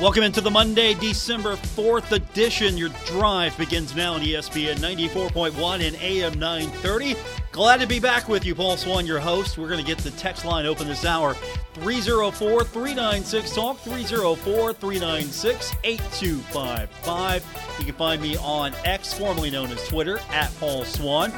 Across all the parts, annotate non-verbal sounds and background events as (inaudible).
Welcome into the Monday, December 4th edition. Your drive begins now on ESPN 94.1 and AM 930. Glad to be back with you, Paul Swann, your host. We're going to get the text line open this hour 304 396 Talk, 304 396 8255. You can find me on X, formerly known as Twitter, at Paul Swann.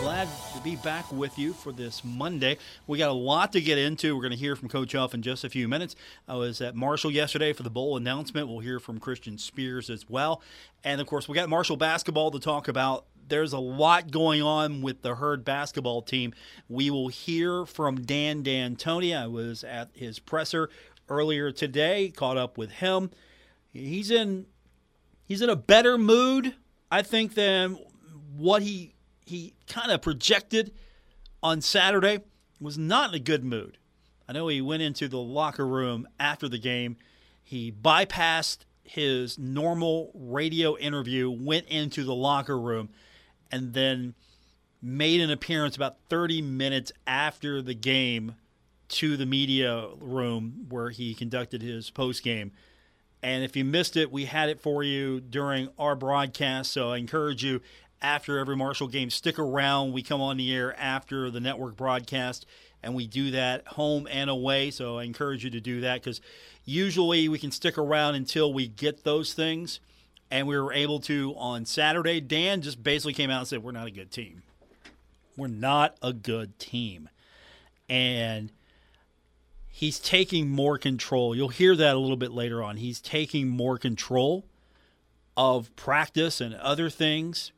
Glad to be back with you for this Monday. We got a lot to get into. We're going to hear from Coach Huff in just a few minutes. I was at Marshall yesterday for the bowl announcement. We'll hear from Christian Spears as well. And of course, we got Marshall basketball to talk about. There's a lot going on with the Herd basketball team. We will hear from Dan D'Antoni. I was at his presser earlier today, caught up with him. He's in he's in a better mood, I think, than what he he kind of projected on Saturday was not in a good mood. I know he went into the locker room after the game. He bypassed his normal radio interview, went into the locker room, and then made an appearance about 30 minutes after the game to the media room where he conducted his post game. And if you missed it, we had it for you during our broadcast. So I encourage you after every Marshall game. Stick around. We come on the air after the network broadcast, and we do that home and away. So I encourage you to do that because usually we can stick around until we get those things. And we were able to on Saturday. Dan just basically came out and said, We're not a good team. We're not a good team. And he's taking more control. You'll hear that a little bit later on. He's taking more control of practice and other things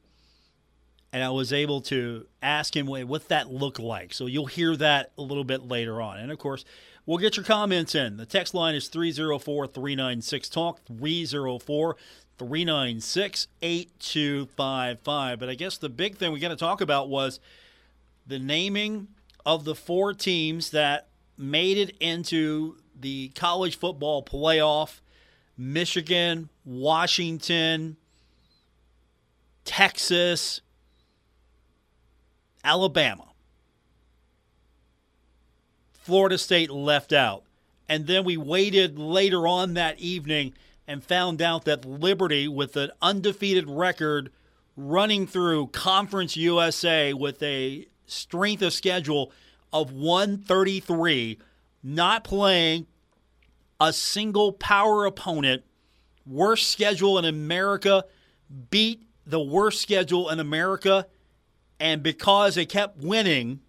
and I was able to ask him what that looked like. So you'll hear that a little bit later on. And of course, we'll get your comments in. The text line is 304 396 Talk, 304 396 8255. But I guess the big thing we got to talk about was the naming of the four teams that made it into the college football playoff Michigan, Washington, Texas, Alabama. Florida State left out. And then we waited later on that evening and found out that Liberty, with an undefeated record running through Conference USA with a strength of schedule of 133, not playing a single power opponent, worst schedule in America, beat the worst schedule in America and because they kept winning,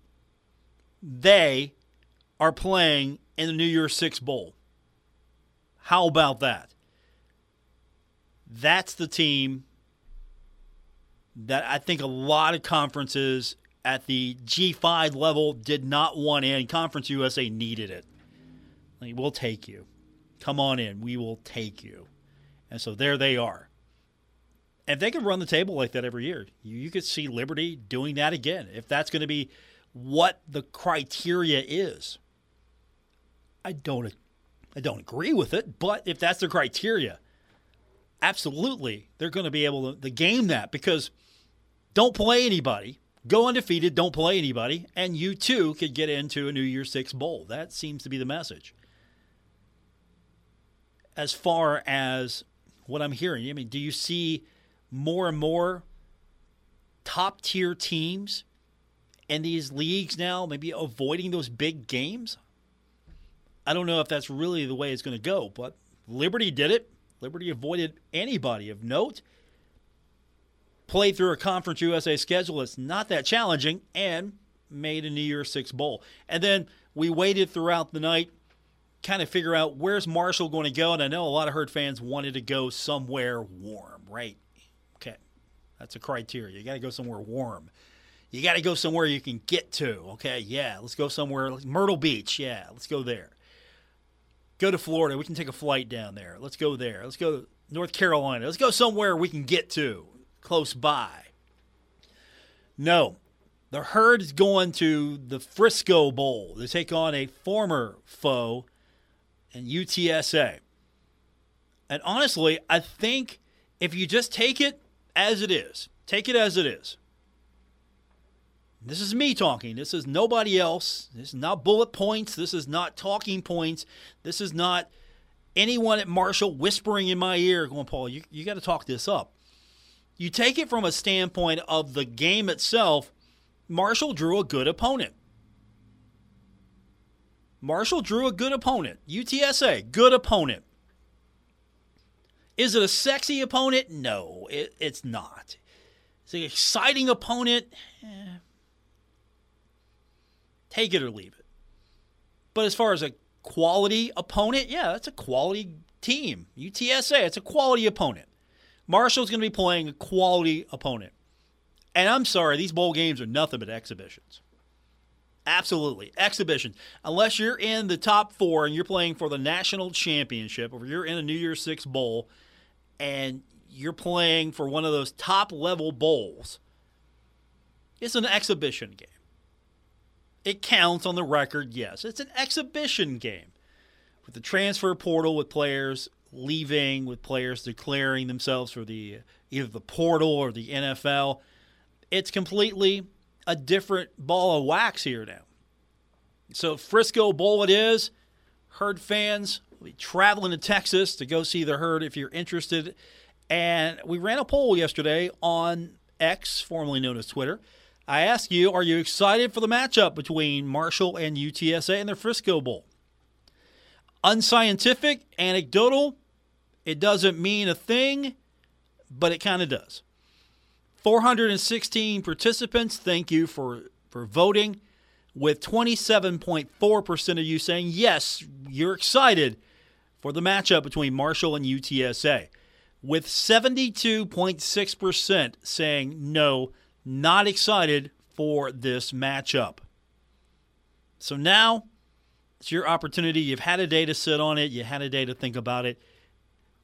they are playing in the New Year's Six Bowl. How about that? That's the team that I think a lot of conferences at the G5 level did not want in. Conference USA needed it. Like, we'll take you. Come on in. We will take you. And so there they are if they could run the table like that every year, you, you could see Liberty doing that again. If that's going to be what the criteria is, I don't, I don't agree with it. But if that's the criteria, absolutely, they're going to be able to, to game that because don't play anybody, go undefeated, don't play anybody, and you too could get into a New Year's Six bowl. That seems to be the message. As far as what I'm hearing, I mean, do you see? More and more top tier teams in these leagues now, maybe avoiding those big games. I don't know if that's really the way it's going to go, but Liberty did it. Liberty avoided anybody of note. Played through a Conference USA schedule that's not that challenging and made a New Year's Six Bowl. And then we waited throughout the night, kind of figure out where's Marshall going to go. And I know a lot of Herd fans wanted to go somewhere warm, right? That's a criteria. You got to go somewhere warm. You got to go somewhere you can get to. Okay, yeah, let's go somewhere. Like Myrtle Beach, yeah, let's go there. Go to Florida. We can take a flight down there. Let's go there. Let's go North Carolina. Let's go somewhere we can get to close by. No, the herd is going to the Frisco Bowl to take on a former foe and UTSA. And honestly, I think if you just take it as it is, take it as it is. This is me talking. This is nobody else. This is not bullet points. This is not talking points. This is not anyone at Marshall whispering in my ear, going, Paul, you, you got to talk this up. You take it from a standpoint of the game itself, Marshall drew a good opponent. Marshall drew a good opponent. UTSA, good opponent. Is it a sexy opponent? No, it, it's not. It's an exciting opponent. Eh. Take it or leave it. But as far as a quality opponent, yeah, that's a quality team. UTSA, it's a quality opponent. Marshall's going to be playing a quality opponent. And I'm sorry, these bowl games are nothing but exhibitions. Absolutely. Exhibitions. Unless you're in the top four and you're playing for the national championship, or you're in a New Year's Six bowl and you're playing for one of those top level bowls, it's an exhibition game. It counts on the record, yes. It's an exhibition game. With the transfer portal, with players leaving, with players declaring themselves for the either the portal or the NFL, it's completely a different ball of wax here now. So Frisco Bowl it is. Herd fans traveling to Texas to go see the herd if you're interested. And we ran a poll yesterday on X, formerly known as Twitter. I ask you, are you excited for the matchup between Marshall and UTSA in the Frisco Bowl? Unscientific, anecdotal, it doesn't mean a thing, but it kind of does. 416 participants. Thank you for, for voting. With 27.4% of you saying, yes, you're excited for the matchup between Marshall and UTSA. With 72.6% saying, no, not excited for this matchup. So now it's your opportunity. You've had a day to sit on it, you had a day to think about it.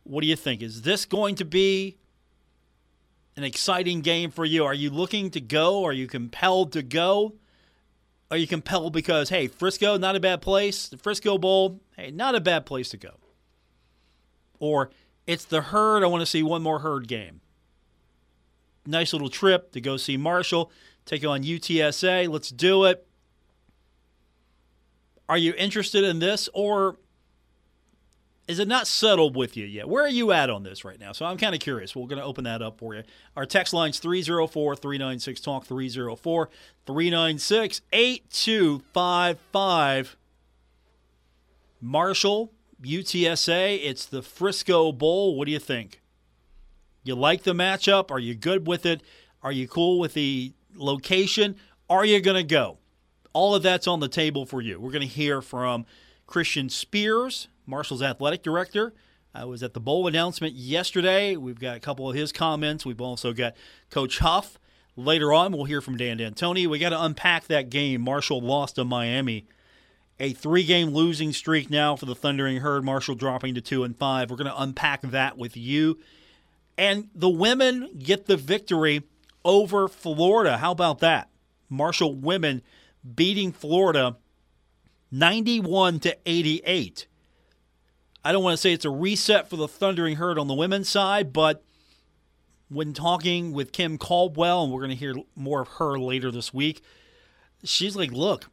What do you think? Is this going to be an exciting game for you? Are you looking to go? Are you compelled to go? Are you compelled because, hey, Frisco, not a bad place? The Frisco Bowl, hey, not a bad place to go. Or it's the herd. I want to see one more herd game. Nice little trip to go see Marshall, take on UTSA. Let's do it. Are you interested in this? Or is it not settled with you yet? Where are you at on this right now? So I'm kind of curious. We're going to open that up for you. Our text line's 304 396 Talk 304 396 8255. Marshall, UTSA, it's the Frisco Bowl. What do you think? You like the matchup? Are you good with it? Are you cool with the location? Are you going to go? All of that's on the table for you. We're going to hear from Christian Spears Marshall's athletic director. I was at the bowl announcement yesterday. We've got a couple of his comments. We've also got Coach Huff. Later on, we'll hear from Dan D'Antoni. We got to unpack that game. Marshall lost to Miami. A three-game losing streak now for the Thundering Herd. Marshall dropping to two and five. We're going to unpack that with you. And the women get the victory over Florida. How about that? Marshall women beating Florida 91 to 88. I don't want to say it's a reset for the Thundering Herd on the women's side, but when talking with Kim Caldwell, and we're going to hear more of her later this week, she's like, look,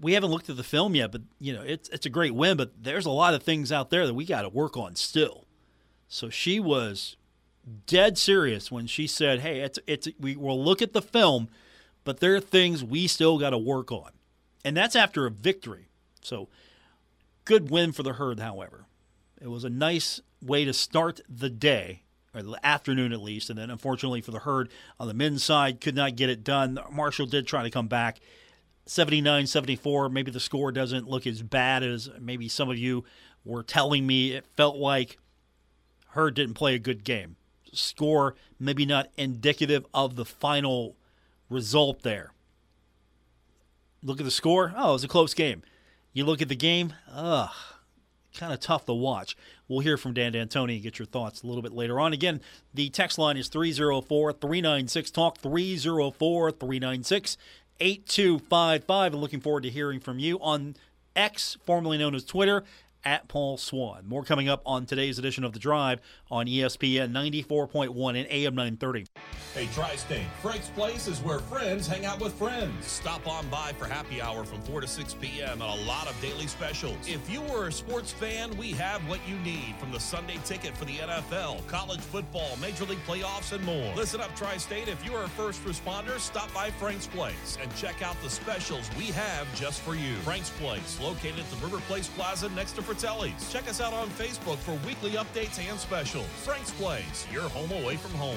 we haven't looked at the film yet, but you know, it's it's a great win, but there's a lot of things out there that we got to work on still. So she was dead serious when she said, "Hey, it's it's we will look at the film, but there are things we still got to work on." And that's after a victory. So Good win for the herd, however. It was a nice way to start the day, or the afternoon at least, and then unfortunately for the herd on the men's side, could not get it done. Marshall did try to come back. 79 74. Maybe the score doesn't look as bad as maybe some of you were telling me. It felt like Herd didn't play a good game. Score maybe not indicative of the final result there. Look at the score. Oh, it was a close game. You look at the game. Ugh, kind of tough to watch. We'll hear from Dan D'Antoni and get your thoughts a little bit later on. Again, the text line is 304 396 Talk, 304 396 8255. And looking forward to hearing from you on X, formerly known as Twitter, at Paul Swann. More coming up on today's edition of The Drive on ESPN 94.1 and AM 930. Hey, Tri State, Frank's Place is where friends hang out with friends. Stop on by for happy hour from 4 to 6 p.m. and a lot of daily specials. If you are a sports fan, we have what you need from the Sunday ticket for the NFL, college football, Major League playoffs, and more. Listen up, Tri State. If you are a first responder, stop by Frank's Place and check out the specials we have just for you. Frank's Place, located at the River Place Plaza next to Fratelli's. Check us out on Facebook for weekly updates and specials. Frank's Place, your home away from home.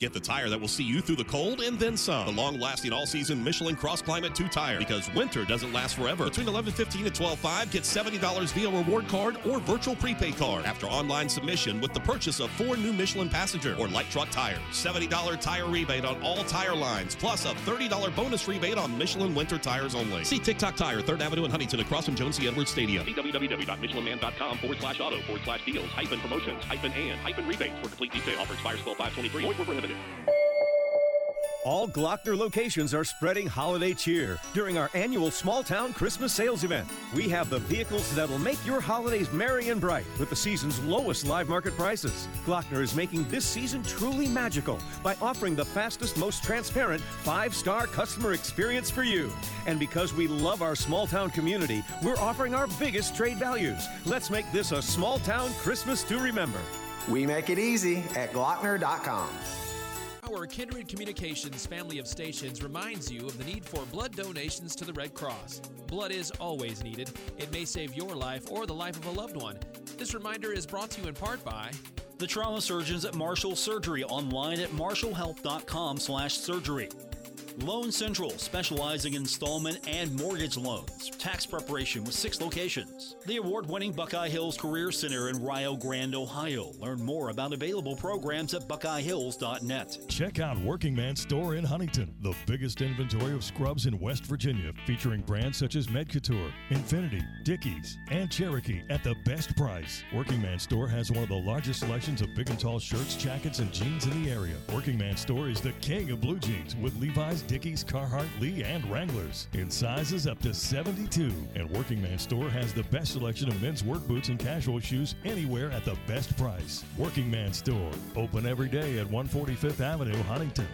Get the tire that will see you through the cold and then some. The long lasting all season Michelin Cross Climate 2 tire because winter doesn't last forever. Between 11.15 and 12.5, get $70 via reward card or virtual prepaid card after online submission with the purchase of four new Michelin passenger or light truck tires. $70 tire rebate on all tire lines, plus a $30 bonus rebate on Michelin winter tires only. See TikTok Tire, 3rd Avenue in Huntington across from Joan C. Edwards Stadium. Www.michelinman.com forward slash auto forward slash deals hyphen promotions hyphen and hyphen rebates for complete detail. Offer expires 12 523. Void prohibited. All Glockner locations are spreading holiday cheer during our annual Small Town Christmas Sales event. We have the vehicles that'll make your holidays merry and bright with the season's lowest live market prices. Glockner is making this season truly magical by offering the fastest, most transparent five star customer experience for you. And because we love our small town community, we're offering our biggest trade values. Let's make this a small town Christmas to remember. We make it easy at Glockner.com. Our Kindred Communications family of stations reminds you of the need for blood donations to the Red Cross. Blood is always needed. It may save your life or the life of a loved one. This reminder is brought to you in part by the trauma surgeons at Marshall Surgery online at marshallhealth.com/surgery. Loan Central, specializing in installment and mortgage loans. Tax preparation with six locations. The award winning Buckeye Hills Career Center in Rio Grande, Ohio. Learn more about available programs at buckeyehills.net. Check out Working Man Store in Huntington, the biggest inventory of scrubs in West Virginia, featuring brands such as Medcouture, Infinity, Dickies, and Cherokee at the best price. Working Man Store has one of the largest selections of big and tall shirts, jackets, and jeans in the area. Working Man Store is the king of blue jeans with Levi's Dickies, Carhartt, Lee, and Wranglers in sizes up to 72. And Working Man Store has the best selection of men's work boots and casual shoes anywhere at the best price. Working Man Store, open every day at 145th Avenue, Huntington.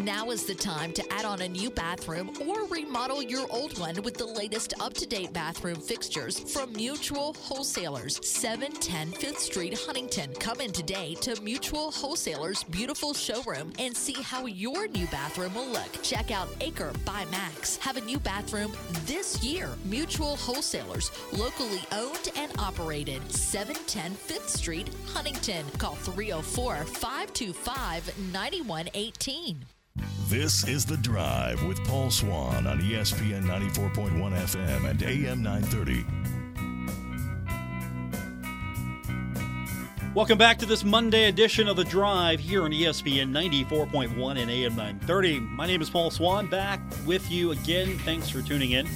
Now is the time to add on a new bathroom or remodel your old one with the latest up to date bathroom fixtures from Mutual Wholesalers, 710 5th Street, Huntington. Come in today to Mutual Wholesalers' beautiful showroom and see how your new bathroom will look. Check out Acre by Max. Have a new bathroom this year. Mutual Wholesalers, locally owned and operated, 710 5th Street, Huntington. Call 304 525 9118. This is The Drive with Paul Swann on ESPN 94.1 FM and AM 930. Welcome back to this Monday edition of The Drive here on ESPN 94.1 and AM 930. My name is Paul Swann, back with you again. Thanks for tuning in.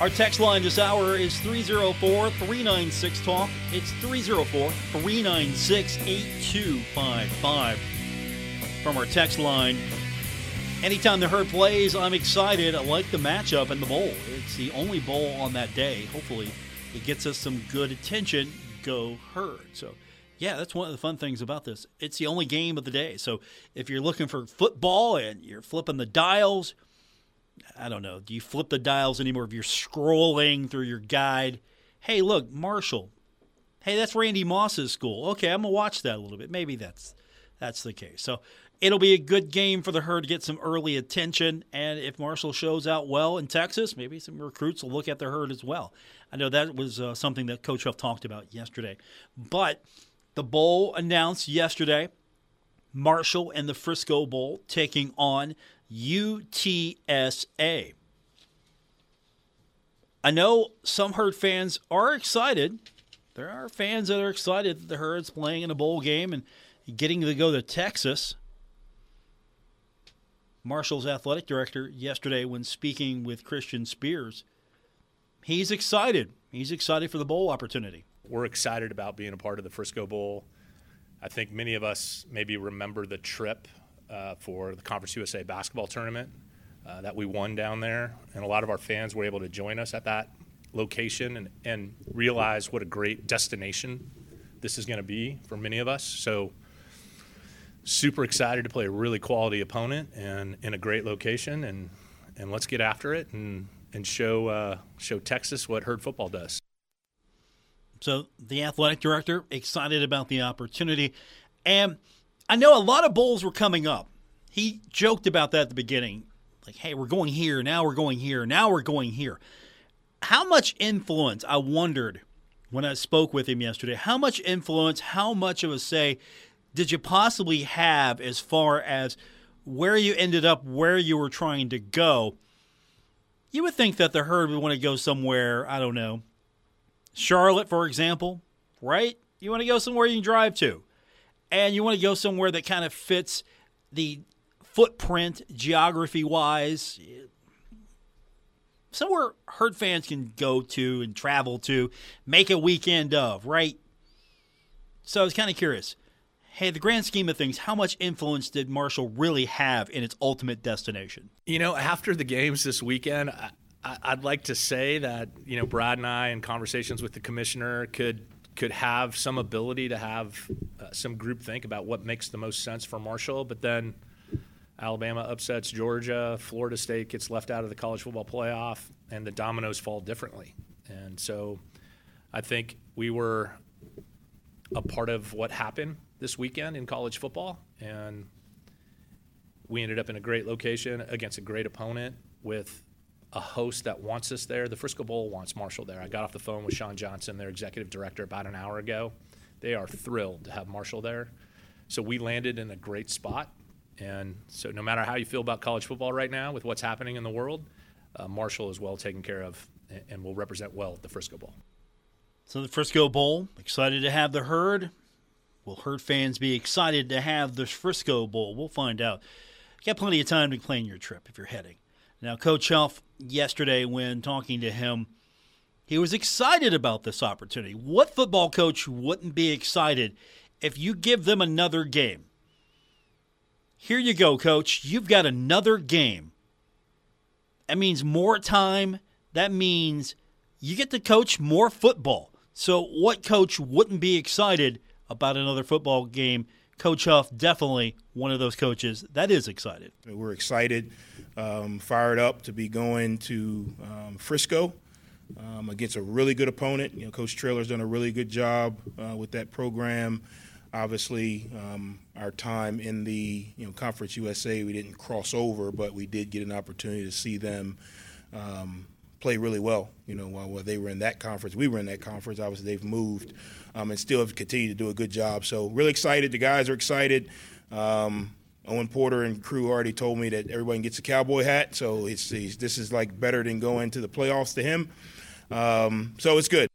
Our text line this hour is 304 396 Talk. It's 304 396 8255. From our text line, anytime the herd plays, I'm excited. I like the matchup in the bowl. It's the only bowl on that day. Hopefully, it gets us some good attention. Go herd. So, yeah, that's one of the fun things about this. It's the only game of the day. So, if you're looking for football and you're flipping the dials, I don't know. Do you flip the dials anymore if you're scrolling through your guide? Hey, look, Marshall. Hey, that's Randy Moss's school. Okay, I'm gonna watch that a little bit. Maybe that's that's the case. So it'll be a good game for the herd to get some early attention. And if Marshall shows out well in Texas, maybe some recruits will look at the herd as well. I know that was uh, something that Coach Huff talked about yesterday. But the bowl announced yesterday Marshall and the Frisco Bowl taking on UTSA. I know some herd fans are excited. There are fans that are excited that the herd's playing in a bowl game and getting to go to Texas. Marshall's athletic director yesterday, when speaking with Christian Spears, he's excited. He's excited for the bowl opportunity. We're excited about being a part of the Frisco Bowl. I think many of us maybe remember the trip uh, for the Conference USA basketball tournament uh, that we won down there, and a lot of our fans were able to join us at that location and, and realize what a great destination this is going to be for many of us. So super excited to play a really quality opponent and in a great location and and let's get after it and and show uh, show Texas what herd football does. So the athletic director excited about the opportunity, and I know a lot of bowls were coming up. He joked about that at the beginning, like, "Hey, we're going here now. We're going here now. We're going here." How much influence? I wondered when I spoke with him yesterday. How much influence? How much of a say did you possibly have as far as where you ended up, where you were trying to go? You would think that the herd would want to go somewhere, I don't know, Charlotte, for example, right? You want to go somewhere you can drive to. And you want to go somewhere that kind of fits the footprint geography wise. Somewhere herd fans can go to and travel to, make a weekend of, right? So I was kind of curious hey, the grand scheme of things, how much influence did Marshall really have in its ultimate destination? You know, after the games this weekend, I, would like to say that you know Brad and I, in conversations with the commissioner, could could have some ability to have uh, some group think about what makes the most sense for Marshall, but then. Alabama upsets Georgia, Florida State gets left out of the college football playoff, and the dominoes fall differently. And so I think we were a part of what happened this weekend in college football, and we ended up in a great location against a great opponent with a host that wants us there. The Frisco Bowl wants Marshall there. I got off the phone with Sean Johnson, their executive director, about an hour ago. They are thrilled to have Marshall there. So we landed in a great spot. And so, no matter how you feel about college football right now, with what's happening in the world, uh, Marshall is well taken care of and will represent well at the Frisco Bowl. So, the Frisco Bowl, excited to have the herd Will Herd fans be excited to have the Frisco Bowl? We'll find out. You got plenty of time to plan your trip if you're heading. Now, Coach Huff, yesterday when talking to him, he was excited about this opportunity. What football coach wouldn't be excited if you give them another game? Here you go, coach. You've got another game. That means more time. That means you get to coach more football. So, what coach wouldn't be excited about another football game. Coach Huff, definitely one of those coaches that is excited. We're excited, um, fired up to be going to um, Frisco um, against a really good opponent. You know, Coach Traylor's done a really good job uh, with that program. Obviously, um, our time in the you know Conference USA, we didn't cross over, but we did get an opportunity to see them um, play really well. You know, while, while, they were in that conference, we were in that conference. Obviously, they've moved um, and still have continued to do a good job. So, really excited. The guys are excited. Um, Owen Porter and crew already told me that everybody gets a cowboy hat, so it's, this is like better than going to the playoffs to him. Um, so it's good.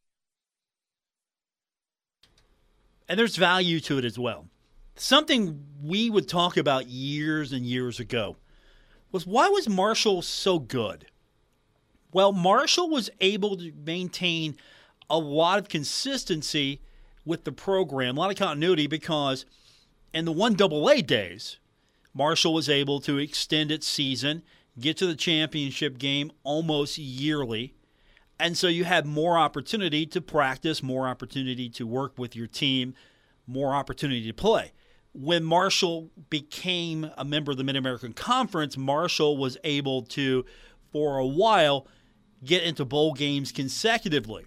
And there's value to it as well. Something we would talk about years and years ago was why was Marshall so good? Well, Marshall was able to maintain a lot of consistency with the program, a lot of continuity because in the one double A days, Marshall was able to extend its season, get to the championship game almost yearly. And so you had more opportunity to practice, more opportunity to work with your team, more opportunity to play. When Marshall became a member of the Mid American Conference, Marshall was able to, for a while, get into bowl games consecutively.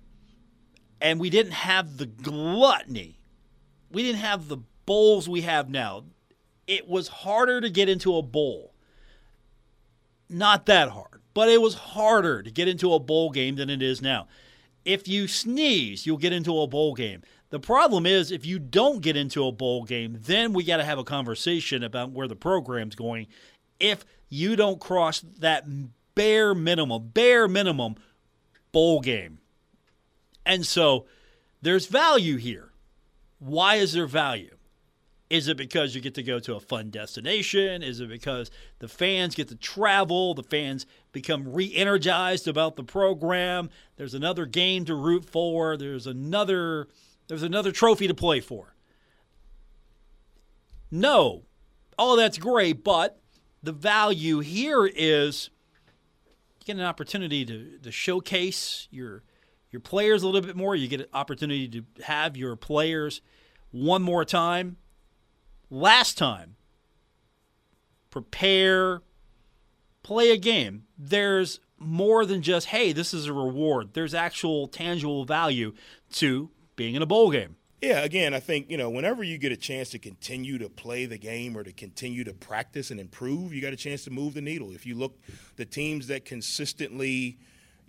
And we didn't have the gluttony. We didn't have the bowls we have now. it was harder to get into a bowl. Not that hard, but it was harder to get into a bowl game than it is now. If you sneeze, you'll get into a bowl game. The problem is, if you don't get into a bowl game, then we got to have a conversation about where the program's going. If you don't cross that bare minimum, bare minimum bowl game. And so there's value here. Why is there value? Is it because you get to go to a fun destination? Is it because the fans get to travel? The fans become re energized about the program? There's another game to root for. There's another there's another trophy to play for. No. All that's great, but the value here is get an opportunity to, to showcase your your players a little bit more. You get an opportunity to have your players one more time last time. Prepare, play a game. There's more than just, hey, this is a reward. There's actual tangible value to being in a bowl game. Yeah, again, I think, you know, whenever you get a chance to continue to play the game or to continue to practice and improve, you got a chance to move the needle. If you look the teams that consistently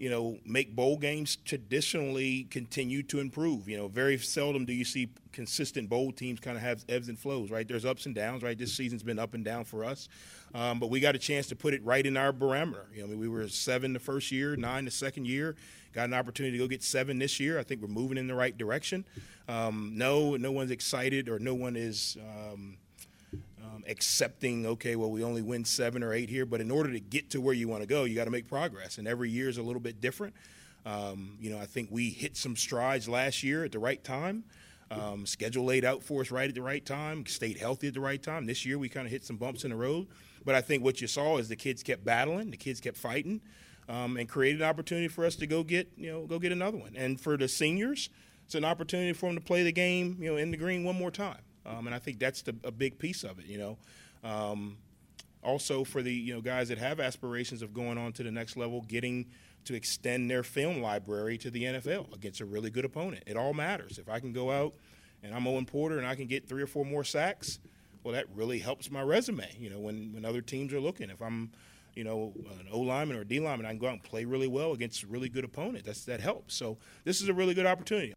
you know, make bowl games traditionally continue to improve. You know, very seldom do you see consistent bowl teams kind of have ebbs and flows, right? There's ups and downs, right? This season's been up and down for us, um, but we got a chance to put it right in our barometer. You know, I mean, we were seven the first year, nine the second year. Got an opportunity to go get seven this year. I think we're moving in the right direction. Um, no, no one's excited or no one is. Um, um, accepting, okay, well, we only win seven or eight here, but in order to get to where you want to go, you got to make progress. And every year is a little bit different. Um, you know, I think we hit some strides last year at the right time. Um, schedule laid out for us right at the right time, stayed healthy at the right time. This year we kind of hit some bumps in the road. But I think what you saw is the kids kept battling, the kids kept fighting, um, and created an opportunity for us to go get, you know, go get another one. And for the seniors, it's an opportunity for them to play the game, you know, in the green one more time. Um, and I think that's the, a big piece of it, you know. Um, also, for the you know guys that have aspirations of going on to the next level, getting to extend their film library to the NFL against a really good opponent. It all matters. If I can go out and I'm Owen Porter and I can get three or four more sacks, well, that really helps my resume. You know, when when other teams are looking, if I'm you know, an O lineman or a D lineman, I can go out and play really well against a really good opponent. That's that helps. So this is a really good opportunity.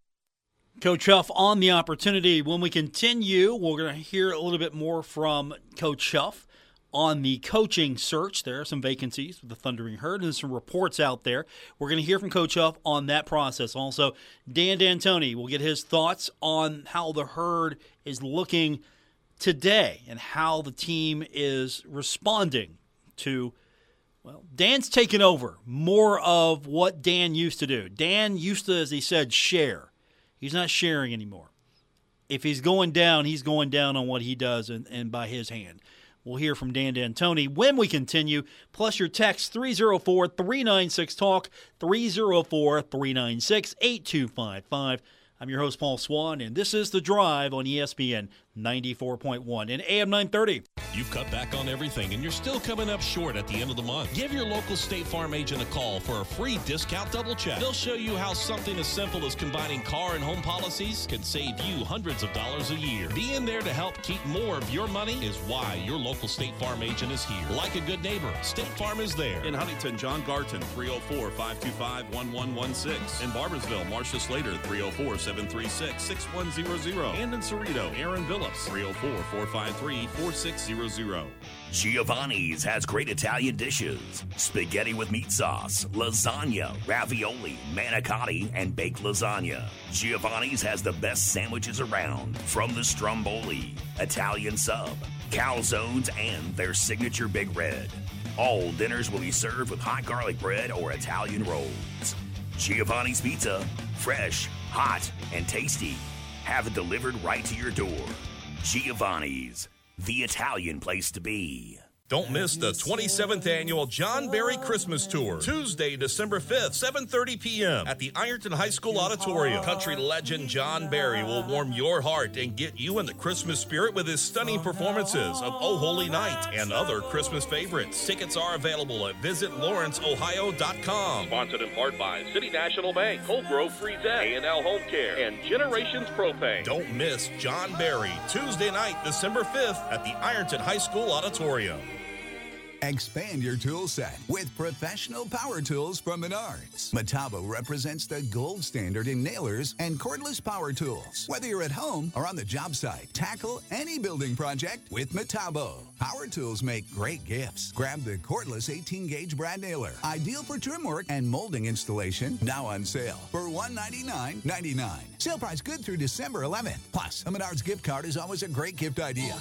Coach Huff on the opportunity. When we continue, we're going to hear a little bit more from Coach Huff on the coaching search. There are some vacancies with the Thundering Herd and some reports out there. We're going to hear from Coach Huff on that process. Also, Dan D'Antoni will get his thoughts on how the Herd is looking today and how the team is responding to. Well, Dan's taken over more of what Dan used to do. Dan used to, as he said, share. He's not sharing anymore. If he's going down, he's going down on what he does and, and by his hand. We'll hear from Dan D'Antoni when we continue. Plus, your text 304 396 Talk, 304 396 8255. I'm your host, Paul Swann, and this is The Drive on ESPN 94.1 and AM 930. You've cut back on everything and you're still coming up short at the end of the month. Give your local State Farm agent a call for a free discount double check. They'll show you how something as simple as combining car and home policies can save you hundreds of dollars a year. Being there to help keep more of your money is why your local State Farm agent is here. Like a good neighbor, State Farm is there. In Huntington, John Garton, 304 525 1116. In Barboursville, Marcia Slater, 304 736 6100. And in Cerrito, Aaron Phillips, 304 453 4600. Giovanni's has great Italian dishes spaghetti with meat sauce, lasagna, ravioli, manicotti, and baked lasagna. Giovanni's has the best sandwiches around from the stromboli, Italian sub, calzones, and their signature Big Red. All dinners will be served with hot garlic bread or Italian rolls. Giovanni's Pizza, fresh, hot, and tasty. Have it delivered right to your door. Giovanni's the Italian place to be. Don't miss the 27th annual John Berry Christmas Tour, Tuesday, December 5th, 7:30 p.m. at the Ironton High School Auditorium. Country legend John Berry will warm your heart and get you in the Christmas spirit with his stunning performances of Oh Holy Night and other Christmas favorites. Tickets are available at visitlawrenceohio.com. Sponsored in part by City National Bank, Cold Grove Free A&L Home Care, and Generations Propane. Don't miss John Berry, Tuesday night, December 5th at the Ironton High School Auditorium. Expand your tool set with professional power tools from Menards. Metabo represents the gold standard in nailers and cordless power tools. Whether you're at home or on the job site, tackle any building project with Metabo. Power tools make great gifts. Grab the cordless 18 gauge brad nailer, ideal for trim work and molding installation. Now on sale for $199.99. Sale price good through December 11th. Plus, a Menards gift card is always a great gift idea.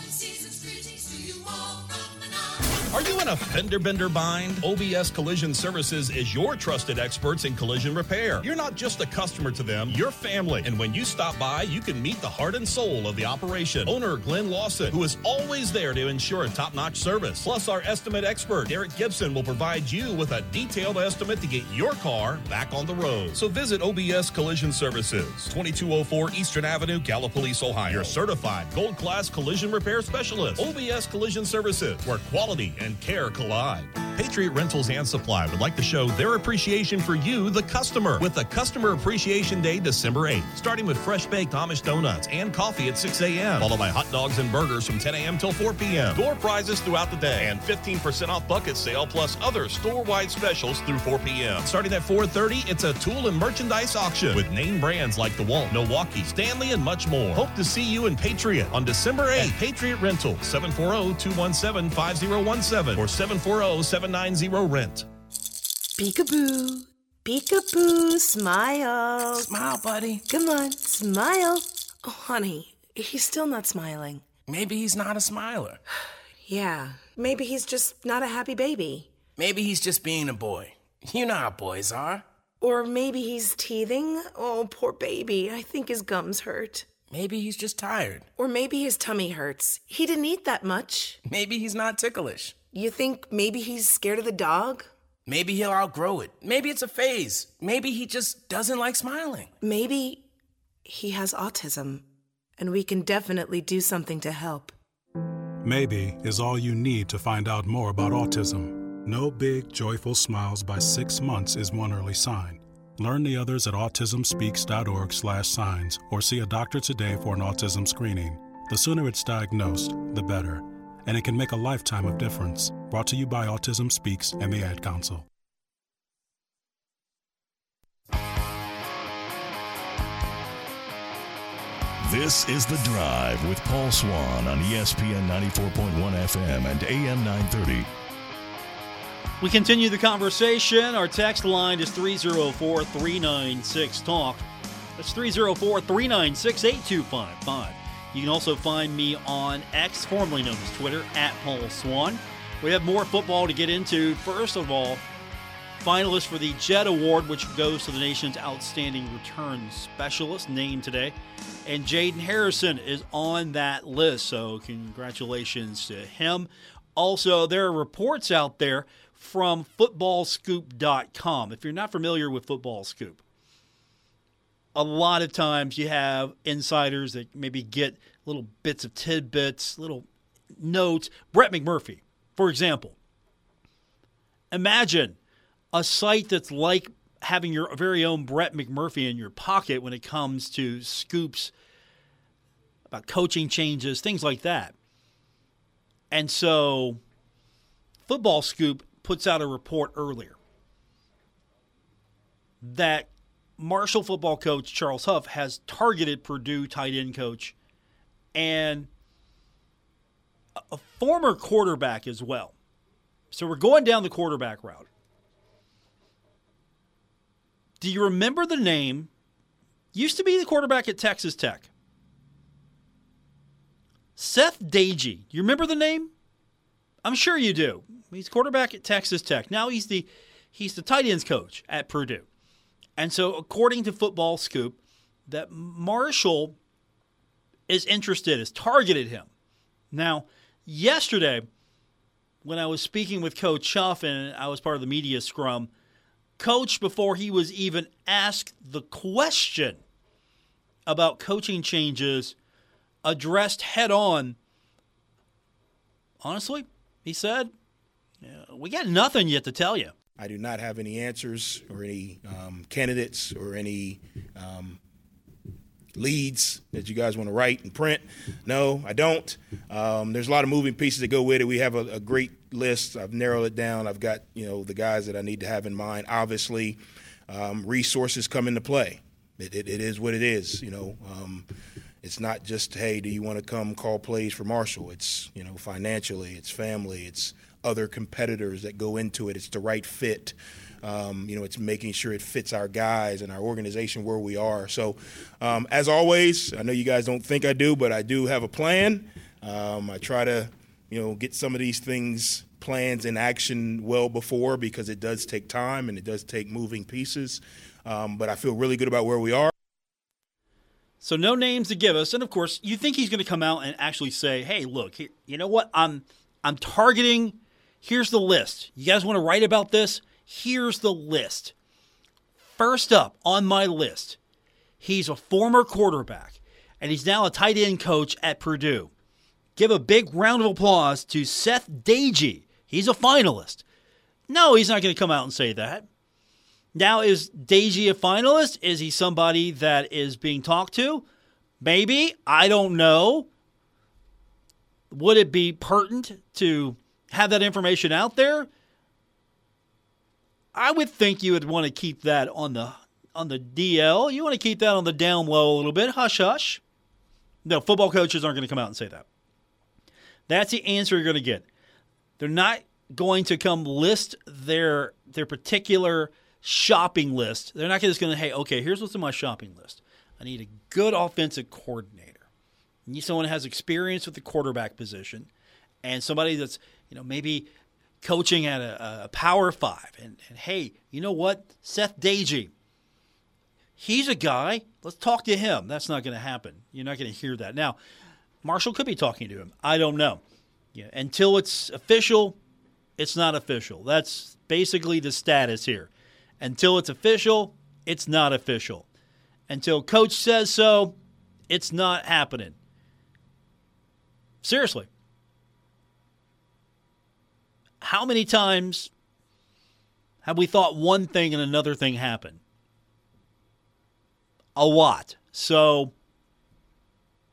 Are you in a fender bender bind? OBS Collision Services is your trusted experts in collision repair. You're not just a customer to them, you're family. And when you stop by, you can meet the heart and soul of the operation. Owner Glenn Lawson, who is always there to ensure a top notch service. Plus, our estimate expert, Derek Gibson, will provide you with a detailed estimate to get your car back on the road. So visit OBS Collision Services, 2204 Eastern Avenue, Gallipolis, Ohio. Your certified gold class collision repair specialist. OBS Collision Services, where quality and care collide. Patriot Rentals and Supply would like to show their appreciation for you, the customer, with a Customer Appreciation Day December 8th, starting with fresh baked Amish donuts and coffee at 6 a.m., followed by hot dogs and burgers from 10 a.m. till 4 p.m. Door prizes throughout the day, and 15% off bucket sale plus other store-wide specials through 4 p.m. Starting at 4:30, it's a tool and merchandise auction with name brands like the DeWalt, Milwaukee, Stanley, and much more. Hope to see you in Patriot on December 8th. Patriot Rental, 740-217-5017 or 740-790-RENT. Peekaboo. Peekaboo. Smile. Smile, buddy. Come on, smile. Oh, honey, he's still not smiling. Maybe he's not a smiler. (sighs) Yeah, maybe he's just not a happy baby. Maybe he's just being a boy. You know how boys are. Or maybe he's teething. Oh, poor baby. I think his gums hurt. Maybe he's just tired. Or maybe his tummy hurts. He didn't eat that much. Maybe he's not ticklish. You think maybe he's scared of the dog? Maybe he'll outgrow it. Maybe it's a phase. Maybe he just doesn't like smiling. Maybe he has autism, and we can definitely do something to help. Maybe is all you need to find out more about autism. No big, joyful smiles by six months is one early sign. Learn the others at autismspeaks.org/signs or see a doctor today for an autism screening. The sooner it's diagnosed, the better, and it can make a lifetime of difference. Brought to you by Autism Speaks and the Ad Council. This is The Drive with Paul Swann on ESPN 94.1 FM and AM 930. We continue the conversation. Our text line is 304 396 Talk. That's 304 396 8255. You can also find me on X, formerly known as Twitter, at Paul Swann. We have more football to get into. First of all, finalists for the Jet Award, which goes to the nation's outstanding return specialist, named today. And Jayden Harrison is on that list, so congratulations to him. Also, there are reports out there from footballscoop.com. If you're not familiar with Football Scoop, a lot of times you have insiders that maybe get little bits of tidbits, little notes. Brett McMurphy, for example. Imagine a site that's like having your very own Brett McMurphy in your pocket when it comes to scoops about coaching changes, things like that. And so, Football Scoop puts out a report earlier that Marshall football coach Charles Huff has targeted Purdue tight end coach and a former quarterback as well. So we're going down the quarterback route. Do you remember the name? Used to be the quarterback at Texas Tech. Seth Doege. You remember the name? I'm sure you do. He's quarterback at Texas Tech. Now he's the he's the tight ends coach at Purdue. And so according to Football Scoop, that Marshall is interested, has targeted him. Now, yesterday, when I was speaking with Coach Huff and I was part of the media scrum, Coach, before he was even asked the question about coaching changes, addressed head on. Honestly, he said, We got nothing yet to tell you. I do not have any answers or any um, candidates or any um, leads that you guys want to write and print. No, I don't. Um, there's a lot of moving pieces that go with it. We have a, a, great list. I've narrowed it down. I've got you know the guys that I need to have in mind. Obviously, um, resources come into play. It, it, it is what it is. You know, um, it's not just hey, do you want to come call plays for Marshall? It's you know financially, it's family, it's other competitors that go into it. It's the right fit. Um, you know, it's making sure it fits our guys and our organization where we are. So, um, as always, I know you guys don't think I do, but I do have a plan. Um, I try to, you know, get some of these things plans in action well before because it does take time and it does take moving pieces. Um, but I feel really good about where we are. So no names to give us, and of course, you think he's going to come out and actually say, "Hey, look, you know what? I'm I'm targeting Here's the list. You guys want to write about this? Here's the list. First up on my list, he's a former quarterback and he's now a tight end coach at Purdue. Give a big round of applause to Seth Doege. He's a finalist. No, he's not going to come out and say that. Now, is Doege a finalist? Is he somebody that is being talked to? Maybe. I don't know. Would it be pertinent to have that information out there, I would think you would want to keep that on the on the DL. You want to keep that on the down low a little bit, hush hush. No, football coaches aren't going to come out and say that. That's the answer you're going to get. They're not going to come list their their particular shopping list. They're not just going to, hey, okay, here's what's in my shopping list. I need a good offensive coordinator. I need someone who has experience with the quarterback position and somebody that's you know, maybe coaching at a, a Power Five. And, and hey, you know what? Seth Doege, he's a guy. Let's talk to him. That's not going to happen. You're not going to hear that. Now, Marshall could be talking to him. I don't know. Yeah, until it's official, it's not official. That's basically the status here. Until it's official, it's not official. Until coach says so, it's not happening. Seriously how many times have we thought one thing and another thing happened? A lot. So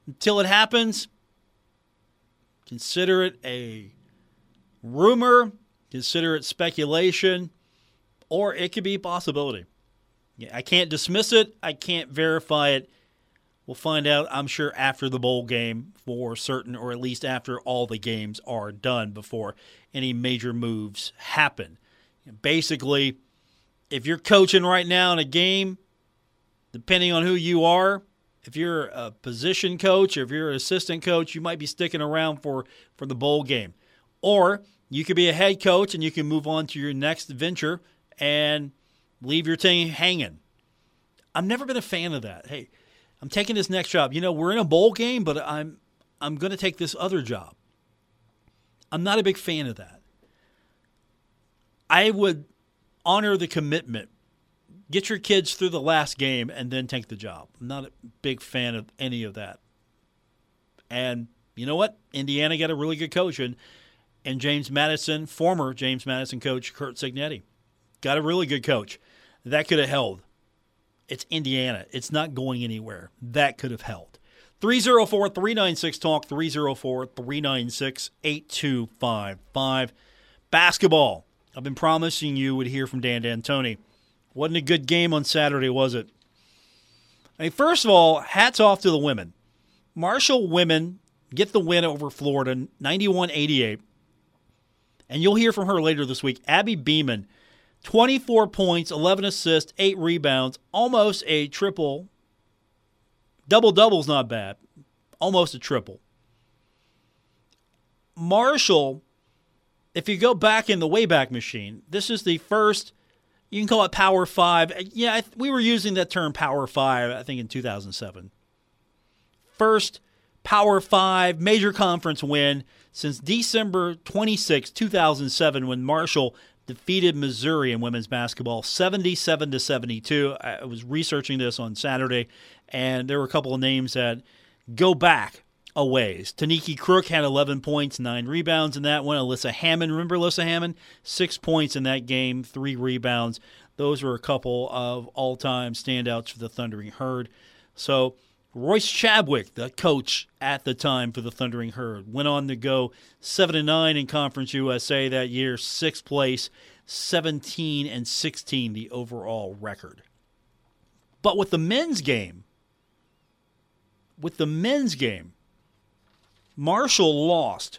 until it happens, consider it a rumor, consider it speculation, or it could be a possibility. I can't dismiss it, I can't verify it. We'll find out, I'm sure, after the bowl game for certain, or at least after all the games are done before any major moves happen. Basically, if you're coaching right now in a game, depending on who you are, if you're a position coach or if you're an assistant coach, you might be sticking around for, for the bowl game. Or you could be a head coach and you can move on to your next venture and leave your team hanging. I've never been a fan of that. Hey, I'm taking this next job. You know, we're in a bowl game, but I'm I'm going to take this other job. I'm not a big fan of that. I would honor the commitment. Get your kids through the last game and then take the job. I'm not a big fan of any of that. And you know what? Indiana got a really good coach and and James Madison, former James Madison coach Curt Cignetti, got a really good coach. That could have held. It's Indiana. It's not going anywhere. That could have helped. 304 396 Talk, 304 396 8255. Basketball. I've been promising you would hear from Dan D'Antoni. Wasn't a good game on Saturday, was it? I mean, first of all, hats off to the women. Marshall women get the win over Florida, 91 88. And you'll hear from her later this week. Abby Beeman, 24 points, 11 assists, 8 rebounds, almost a triple Double double's not bad. Almost a triple. Marshall, if you go back in the Wayback Machine, this is the first, you can call it Power Five. Yeah, we were using that term Power Five, I think, in 2007. First Power Five major conference win since December 26, 2007, when Marshall defeated Missouri in women's basketball 77 to 72. I was researching this on Saturday, and there were a couple of names that go back a ways. Taniki Crook had 11 points, nine rebounds in that one. Alyssa Hammond, remember Alyssa Hammond? Six points in that game, three rebounds. Those were a couple of all time standouts for the Thundering Herd. So, Royce Chadwick, the coach at the time for the Thundering Herd, went on to go 7 and 9 in Conference USA that year, 6th place, 17 and 16 the overall record. But with the men's game, with the men's game, Marshall lost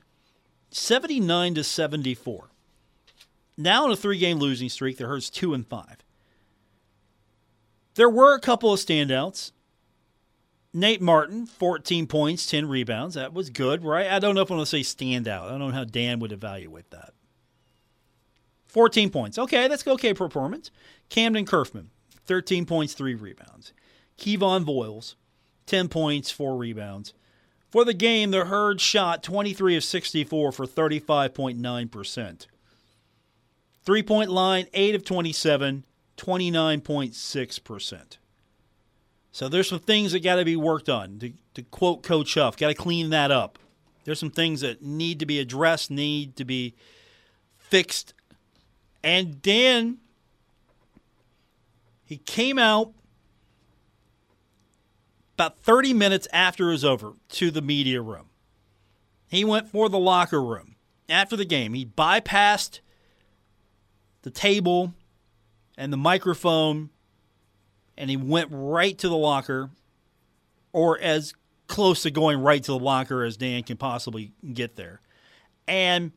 79 to 74. Now in a three-game losing streak, the Herd's 2 and 5. There were a couple of standouts. Nate Martin, 14 points, 10 rebounds. That was good, right? I don't know if I want to say standout. I don't know how Dan would evaluate that. 14 points. Okay, that's okay performance. Kamdyn Curfman, 13 points, 3 rebounds. Kevon Voyles, 10 points, 4 rebounds. For the game, the Herd shot 23 of 64 for 35.9%. Three point line, 8 of 27, 29.6%. So there's some things that got to be worked on. To, to quote Coach Huff, got to clean that up. There's some things that need to be addressed, need to be fixed. And Dan, he came out about 30 minutes after it was over to the media room. He went for the locker room after the game. He bypassed the table and the microphone and he went right to the locker, or as close to going right to the locker as Dan can possibly get there. And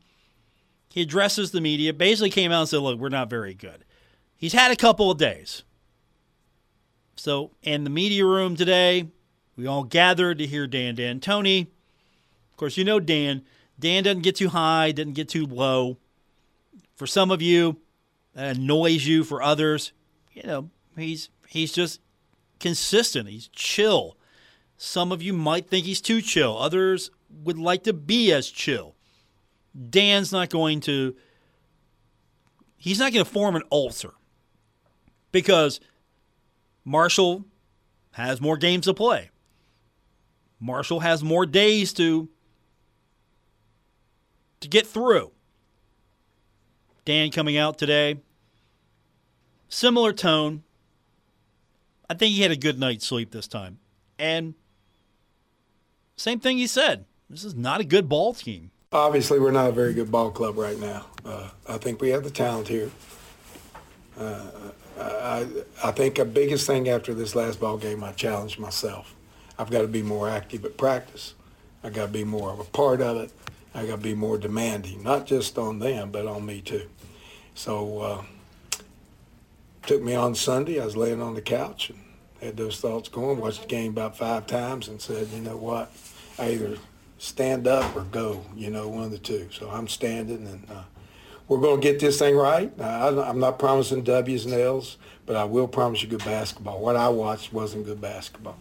he addresses the media, basically came out and said, Look, we're not very good. He's had a couple of days. So, in the media room today, we all gathered to hear Dan D'Antoni. Of course, you know Dan. Dan doesn't get too high, doesn't get too low. For some of you, that annoys you. For others, you know, he's He's just consistent. He's chill. Some of you might think he's too chill. Others would like to be as chill. Dan's not going to he's not going to form an ulcer because Marshall has more games to play. Marshall has more days to to get through. Dan coming out today, similar tone, I think he had a good night's sleep this time. And same thing he said. This is not a good ball team. Obviously, we're not a very good ball club right now. Uh, I think we have the talent here. Uh, I, I think the biggest thing after this last ball game, I challenged myself. I've got to be more active at practice. I got to be more of a part of it. I got to be more demanding, not just on them, but on me too. So uh, took me on Sunday. I was laying on the couch and had those thoughts going. Watched the game about five times and said, you know what, I either stand up or go. You know, one of the two. So I'm standing, and uh, we're going to get this thing right. I, I'm not promising W's and L's, but I will promise you good basketball. What I watched wasn't good basketball.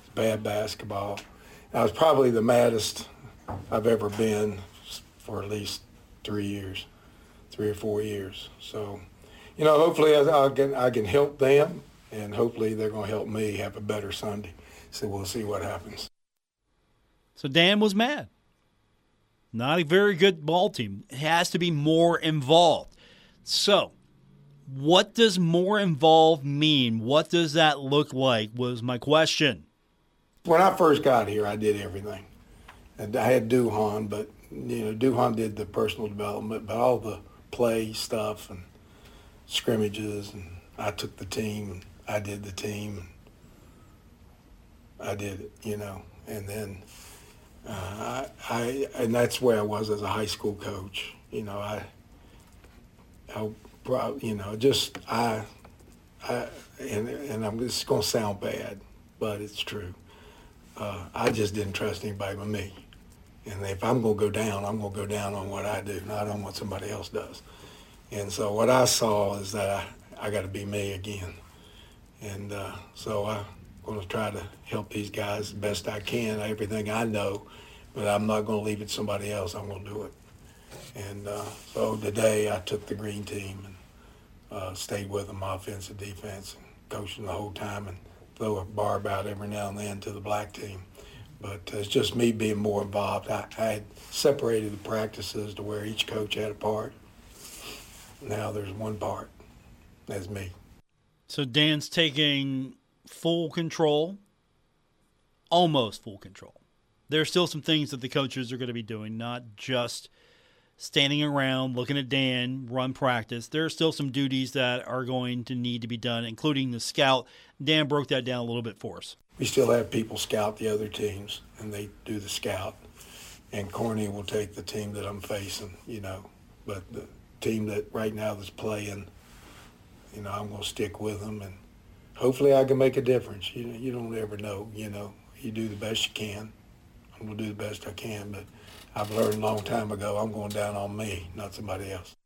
It's bad basketball. I was probably the maddest I've ever been for at least three years, three or four years. So you know, hopefully I, I, can I can help them, and hopefully they're going to help me have a better Sunday. So we'll see what happens. So Dan was mad. Not a very good ball team. It has to be more involved. So, what does more involved mean? What does that look like? Was my question. When I first got here, I did everything. And I had Duhon, but you know, Duhon did the personal development, but all the play stuff and scrimmages, and I took the team. And I did the team. and I did it, you know, and then uh, I, I and that's where I was as a high school coach. You know, I, I, you know, just I, I, and and I'm just gonna sound bad, but it's true. Uh, I just didn't trust anybody but me. And if I'm going to go down, I'm going to go down on what I do, not on what somebody else does. And so what I saw is that I, I got to be me again. And uh, so I'm going to try to help these guys the best I can. Everything I know, but I'm not going to leave it to somebody else. I'm going to do it. And uh, so today I took the green team and uh, stayed with them, offense and defense, and coaching the whole time and throw a barb out every now and then to the black team. But it's just me being more involved. I, I had separated the practices to where each coach had a part. Now there's one part. That's me. So Dan's taking full control, almost full control. There are still some things that the coaches are going to be doing, not just standing around looking at Dan run practice. There are still some duties that are going to need to be done, including the scout. Dan broke that down a little bit for us. We still have people scout the other teams, and they do the scout. And Corny will take the team that I'm facing, you know. But the team that right now that's playing, you know, I'm going to stick with them, and hopefully I can make a difference. You you don't ever know, you know. You do the best you can. I'm going to do the best I can, but I've learned a long time ago I'm going down on me, not somebody else.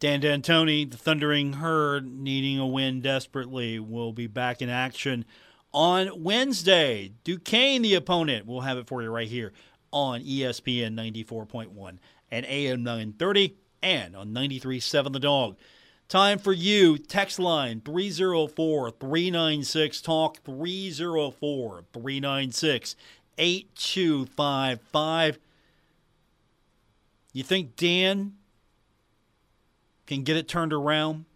Dan D'Antoni, the Thundering Herd, needing a win desperately, will be back in action on Wednesday. Duquesne, the opponent. We'll have it for you right here on ESPN 94.1 and AM 930 and on 93.7 The Dog. Time for you. Text line 304 396 Talk 304 396 8255. You think Dan can get it turned around?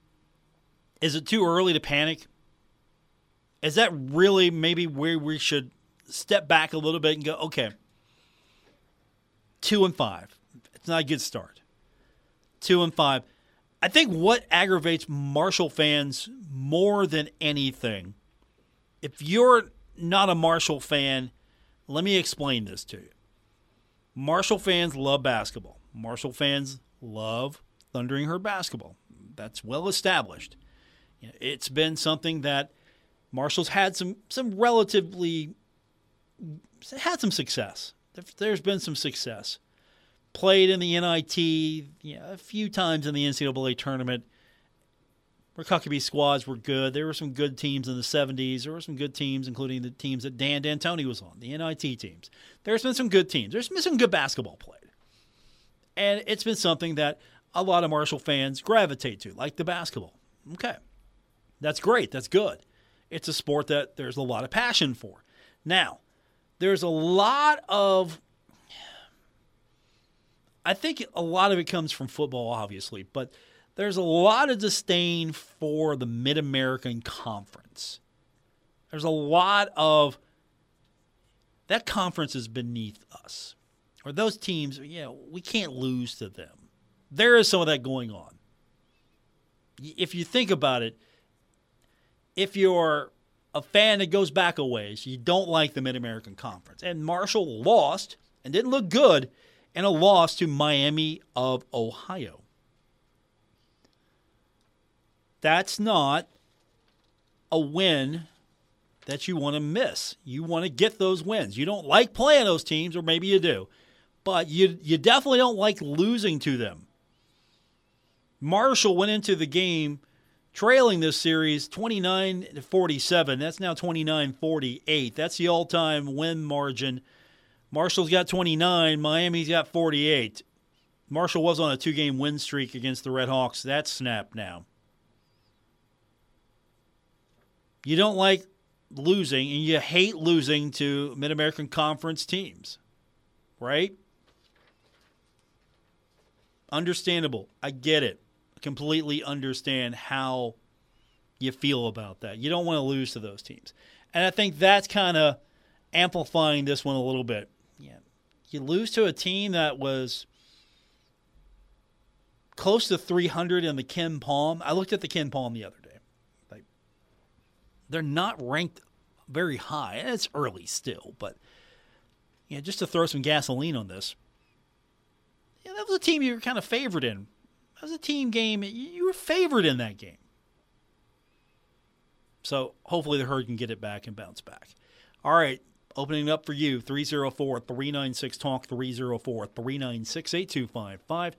Is it too early to panic? Is that really maybe where we should step back a little bit and go, okay, two and five. It's not a good start. Two and five. I think what aggravates Marshall fans more than anything, if you're not a Marshall fan, let me explain this to you. Marshall fans love basketball. Marshall fans love Thundering Herd basketball. That's well established. It's been something that Marshall's had some some relatively had some success. There's been some success. Played in the NIT you know, a few times in the NCAA tournament. Huckabee squads were good. There were some good teams in the 70s. There were some good teams, including the teams that Dan D'Antoni was on, the NIT teams. There's been some good teams. There's been some good basketball played. And it's been something that a lot of Marshall fans gravitate to, like the basketball. Okay. That's great. That's good. It's a sport that there's a lot of passion for. Now, there's a lot of I think a lot of it comes from football obviously, but there's a lot of disdain for the Mid American Conference. There's a lot of that conference is beneath us. Or those teams, you know, we can't lose to them. There is some of that going on. If you think about it, if you're a fan that goes back a ways, you don't like the Mid American Conference. And Marshall lost and didn't look good in a loss to Miami of Ohio. That's not a win that you want to miss. You want to get those wins. You don't like playing those teams, or maybe you do, but you, you definitely don't like losing to them. Marshall went into the game trailing this series 29 to 47. That's now 29 48. That's the all time win margin. Marshall's got 29, Miami's got 48. Marshall was on a two game win streak against the Red Hawks. That's snapped now. You don't like losing and you hate losing to Mid American Conference teams, right? Understandable. I get it. Completely understand how you feel about that. You don't want to lose to those teams. And I think that's kind of amplifying this one a little bit. You lose to a team that was close to 300 in the KenPom. I looked at the KenPom the other day they're not ranked very high. And it's early still, but yeah, just to throw some gasoline on this. Yeah, that was a team you were kind of favored in. That was a team game. You were favored in that game. So hopefully the herd can get it back and bounce back. All right, opening up for you 304 396 Talk 304 396 8255.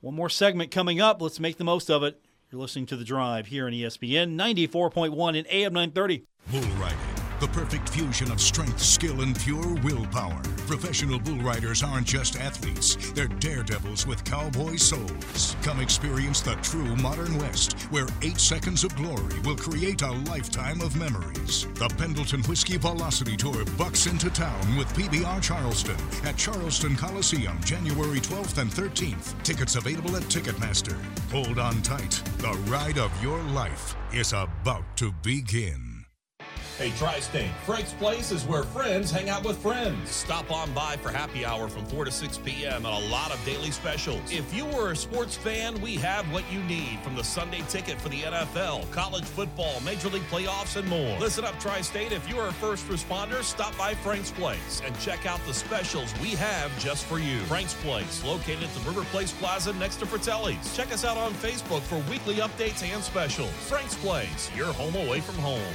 One more segment coming up. Let's make the most of it. You're listening to The Drive here on ESPN 94.1 and AM 930. Bull riding, The perfect fusion of strength, skill, and pure willpower. Professional bull riders aren't just athletes, they're daredevils with cowboy souls. Come experience the true modern West, where eight seconds of glory will create a lifetime of memories. The Pendleton Whiskey Velocity Tour bucks into town with PBR Charleston at Charleston Coliseum, January 12th and 13th. Tickets available at Ticketmaster. Hold on tight. The ride of your life is about to begin. Hey, Tri State, Frank's Place is where friends hang out with friends. Stop on by for happy hour from 4 to 6 p.m. and a lot of daily specials. If you were a sports fan, we have what you need from the Sunday ticket for the NFL, college football, Major League playoffs, and more. Listen up, Tri State. If you are a first responder, stop by Frank's Place and check out the specials we have just for you. Frank's Place, located at the River Place Plaza next to Fratelli's. Check us out on Facebook for weekly updates and specials. Frank's Place, your home away from home.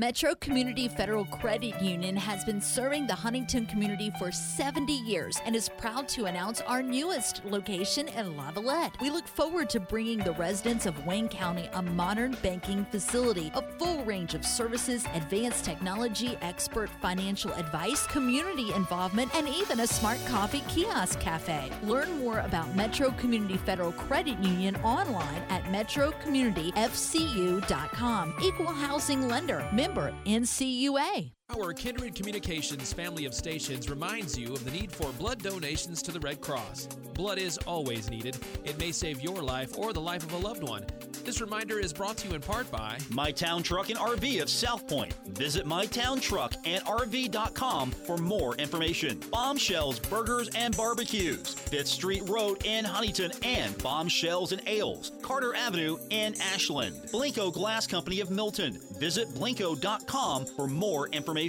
Metro Community Federal Credit Union has been serving the Huntington community for 70 years and is proud to announce our newest location in Lavalette. We look forward to bringing the residents of Wayne County a modern banking facility, a full range of services, advanced technology, expert financial advice, community involvement, and even a smart coffee kiosk cafe. Learn more about Metro Community Federal Credit Union online at metrocommunityfcu.com. Equal housing lender member NCUA. Our Kindred Communications family of stations reminds you of the need for blood donations to the Red Cross. Blood is always needed. It may save your life or the life of a loved one. This reminder is brought to you in part by My Town Truck and RV of South Point. Visit mytowntruckandrv.com for more information. Bombshells, Burgers, and Barbecues. Fifth Street Road in Huntington and Bombshells and Ales. Carter Avenue in Ashland. Blenko Glass Company of Milton. Visit blenko.com for more information.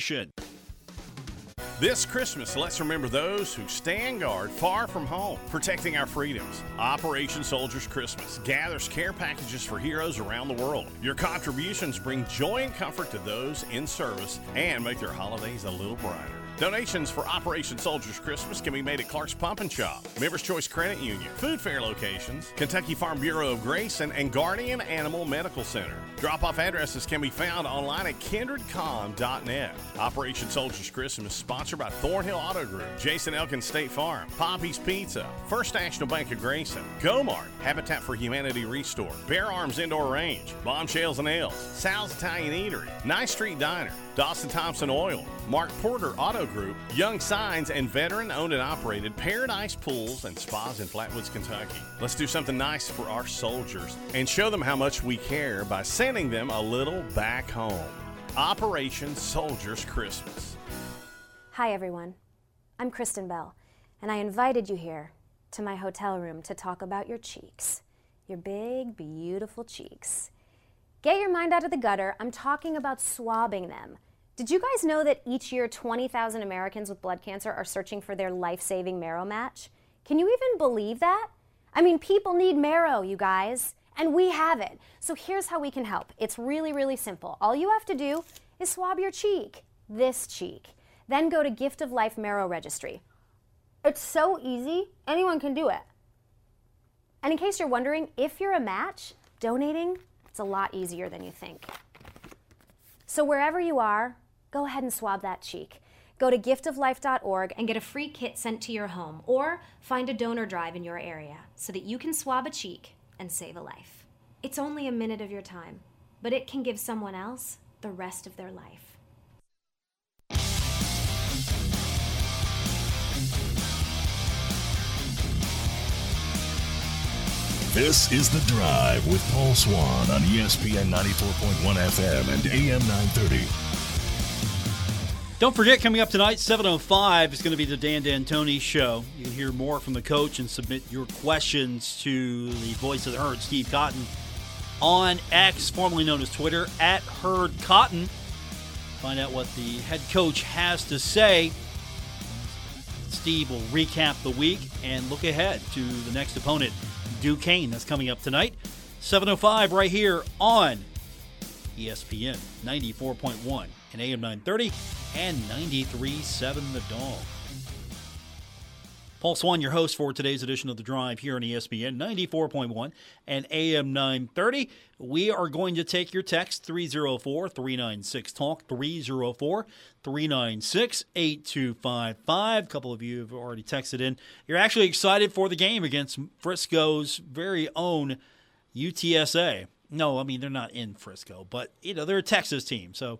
This Christmas, let's remember those who stand guard far from home, protecting our freedoms. Operation Soldiers Christmas gathers care packages for heroes around the world. Your contributions bring joy and comfort to those in service and make their holidays a little brighter. Donations for Operation Soldiers Christmas can be made at Clark's Pump and Shop, Members Choice Credit Union, Food Fair locations, Kentucky Farm Bureau of Grace, and, and Guardian Animal Medical Center. Drop off addresses can be found online at kindredcom.net. Operation Soldiers Christmas is sponsored by Thornhill Auto Group, Jason Elkins State Farm, Poppy's Pizza, First National Bank of Grayson, Gomart, Habitat for Humanity Restore, Bear Arms Indoor Range, Bombshells and Ales, Sal's Italian Eatery, Nice Street Diner, Dawson Thompson Oil, Mark Porter Auto Group, Young Signs, and veteran owned and operated Paradise Pools and Spas in Flatwoods, Kentucky. Let's do something nice for our soldiers and show them how much we care by sending them a little back home. Operation Soldiers Christmas. Hi, everyone. I'm Kristen Bell, and I invited you here to my hotel room to talk about your cheeks. Your big, beautiful cheeks. Get your mind out of the gutter. I'm talking about swabbing them. Did you guys know that each year 20,000 Americans with blood cancer are searching for their life saving marrow match? Can you even believe that? I mean, people need marrow, you guys, and we have it. So here's how we can help it's really, really simple. All you have to do is swab your cheek, this cheek. Then go to Gift of Life Marrow Registry. It's so easy, anyone can do it. And in case you're wondering, if you're a match, donating it's a lot easier than you think. So, wherever you are, go ahead and swab that cheek. Go to giftoflife.org and get a free kit sent to your home, or find a donor drive in your area so that you can swab a cheek and save a life. It's only a minute of your time, but it can give someone else the rest of their life. This is The Drive with Paul Swann on ESPN 94.1 FM and AM 930. Don't forget, coming up tonight, 7.05 is going to be the Dan D'Antoni Show. You can hear more from the coach and submit your questions to the voice of the herd, Steve Cotton, on X, formerly known as Twitter, at Herd Cotton. Find out what the head coach has to say. Steve will recap the week and look ahead to the next opponent, Duquesne. That's coming up tonight. 7.05 right here on ESPN 94.1 and AM 930 and 93.7 The Dog. Paul Swann, your host for today's edition of The Drive here on ESPN 94.1 and AM 930. We are going to take your text 304 396 Talk 304 396 8255. A couple of you have already texted in. You're actually excited for the game against Frisco's very own UTSA. No, I mean, they're not in Frisco, but, you know, they're a Texas team. So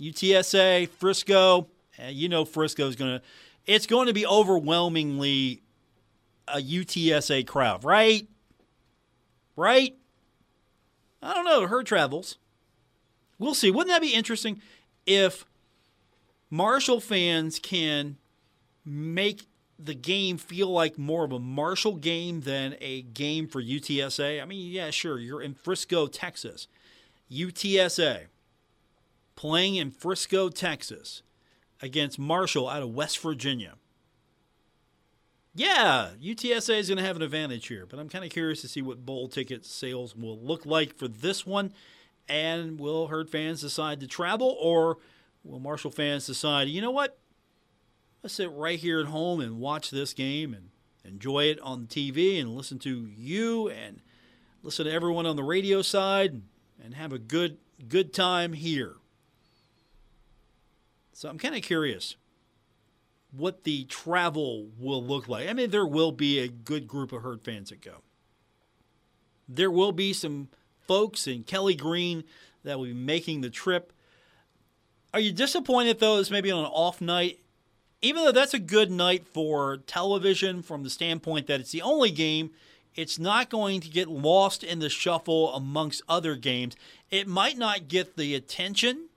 UTSA, Frisco, eh, you know, Frisco is going to it's going to be overwhelmingly a UTSA crowd, right? Right? I don't know. Herd travels. We'll see. Wouldn't that be interesting if Marshall fans can make the game feel like more of a Marshall game than a game for UTSA? I mean, yeah, sure. You're in Frisco, Texas. UTSA playing in Frisco, Texas against Marshall out of West Virginia. Yeah, UTSA is going to have an advantage here, but I'm kind of curious to see what bowl ticket sales will look like for this one. And will herd fans decide to travel, or will Marshall fans decide, you know what? Let's sit right here at home and watch this game and enjoy it on TV and listen to you and listen to everyone on the radio side and have a good good time here. So I'm kind of curious what the travel will look like. I mean, there will be a good group of herd fans that go. There will be some folks in Kelly Green that will be making the trip. Are you disappointed though? It's maybe on an off night, even though that's a good night for television from the standpoint that it's the only game. It's not going to get lost in the shuffle amongst other games. It might not get the attention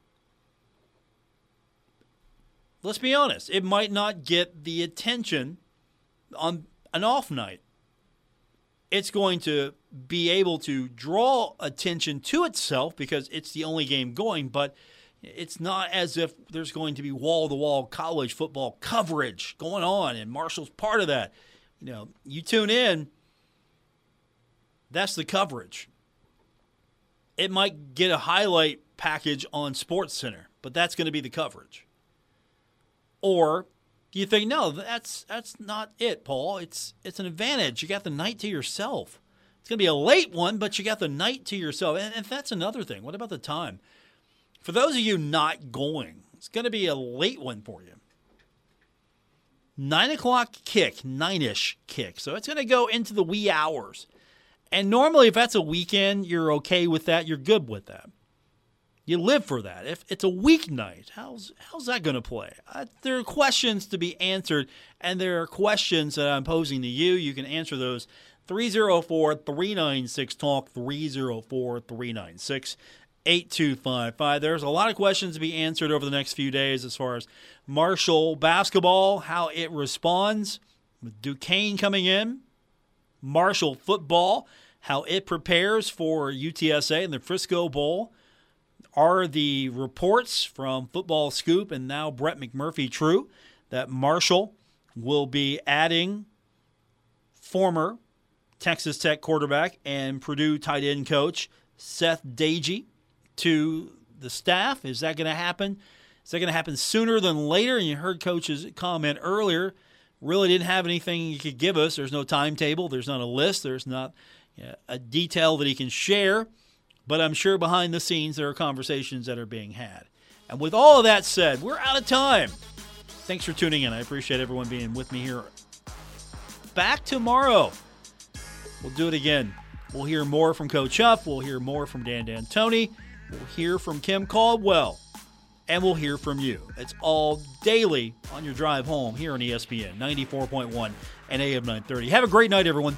let's be honest, it might not get the attention on an off night. It's going to be able to draw attention to itself because it's the only game going, but it's not as if there's going to be wall to wall college football coverage going on, and Marshall's part of that. You know, you tune in, that's the coverage. It might get a highlight package on Sports Center, but that's going to be the coverage. Or do you think no, that's that's not it, Paul? It's it's an advantage. You got the night to yourself. It's going to be a late one, but you got the night to yourself. And if that's another thing, what about the time? For those of you not going, it's going to be a late one for you. Nine o'clock kick, nine ish kick. So it's going to go into the wee hours. And normally, if that's a weekend, you're okay with that. You're good with that. You live for that. If it's a weeknight, how's how's that going to play? There are questions to be answered, and there are questions that I'm posing to you. You can answer those 304 396 Talk, 304 396 8255. There's a lot of questions to be answered over the next few days as far as Marshall basketball, how it responds, with Duquesne coming in, Marshall football, how it prepares for UTSA and the Frisco Bowl are the reports from Football Scoop and now Brett McMurphy true that Marshall will be adding former Texas Tech quarterback and Purdue tight end coach Seth Doege to the staff? Is that going to happen? Is that going to happen sooner than later? And you heard coach's comment earlier. Really didn't have anything he could give us. There's no timetable. There's not a list. There's not a detail that he can share. But I'm sure behind the scenes there are conversations that are being had. And with all of that said, we're out of time. Thanks for tuning in. I appreciate everyone being with me here. Back tomorrow. We'll do it again. We'll hear more from Coach Huff. We'll hear more from Dan D'Antoni. We'll hear from Kim Caldwell. And we'll hear from you. It's all daily on your drive home here on ESPN 94.1 and AM 930. Have a great night, everyone.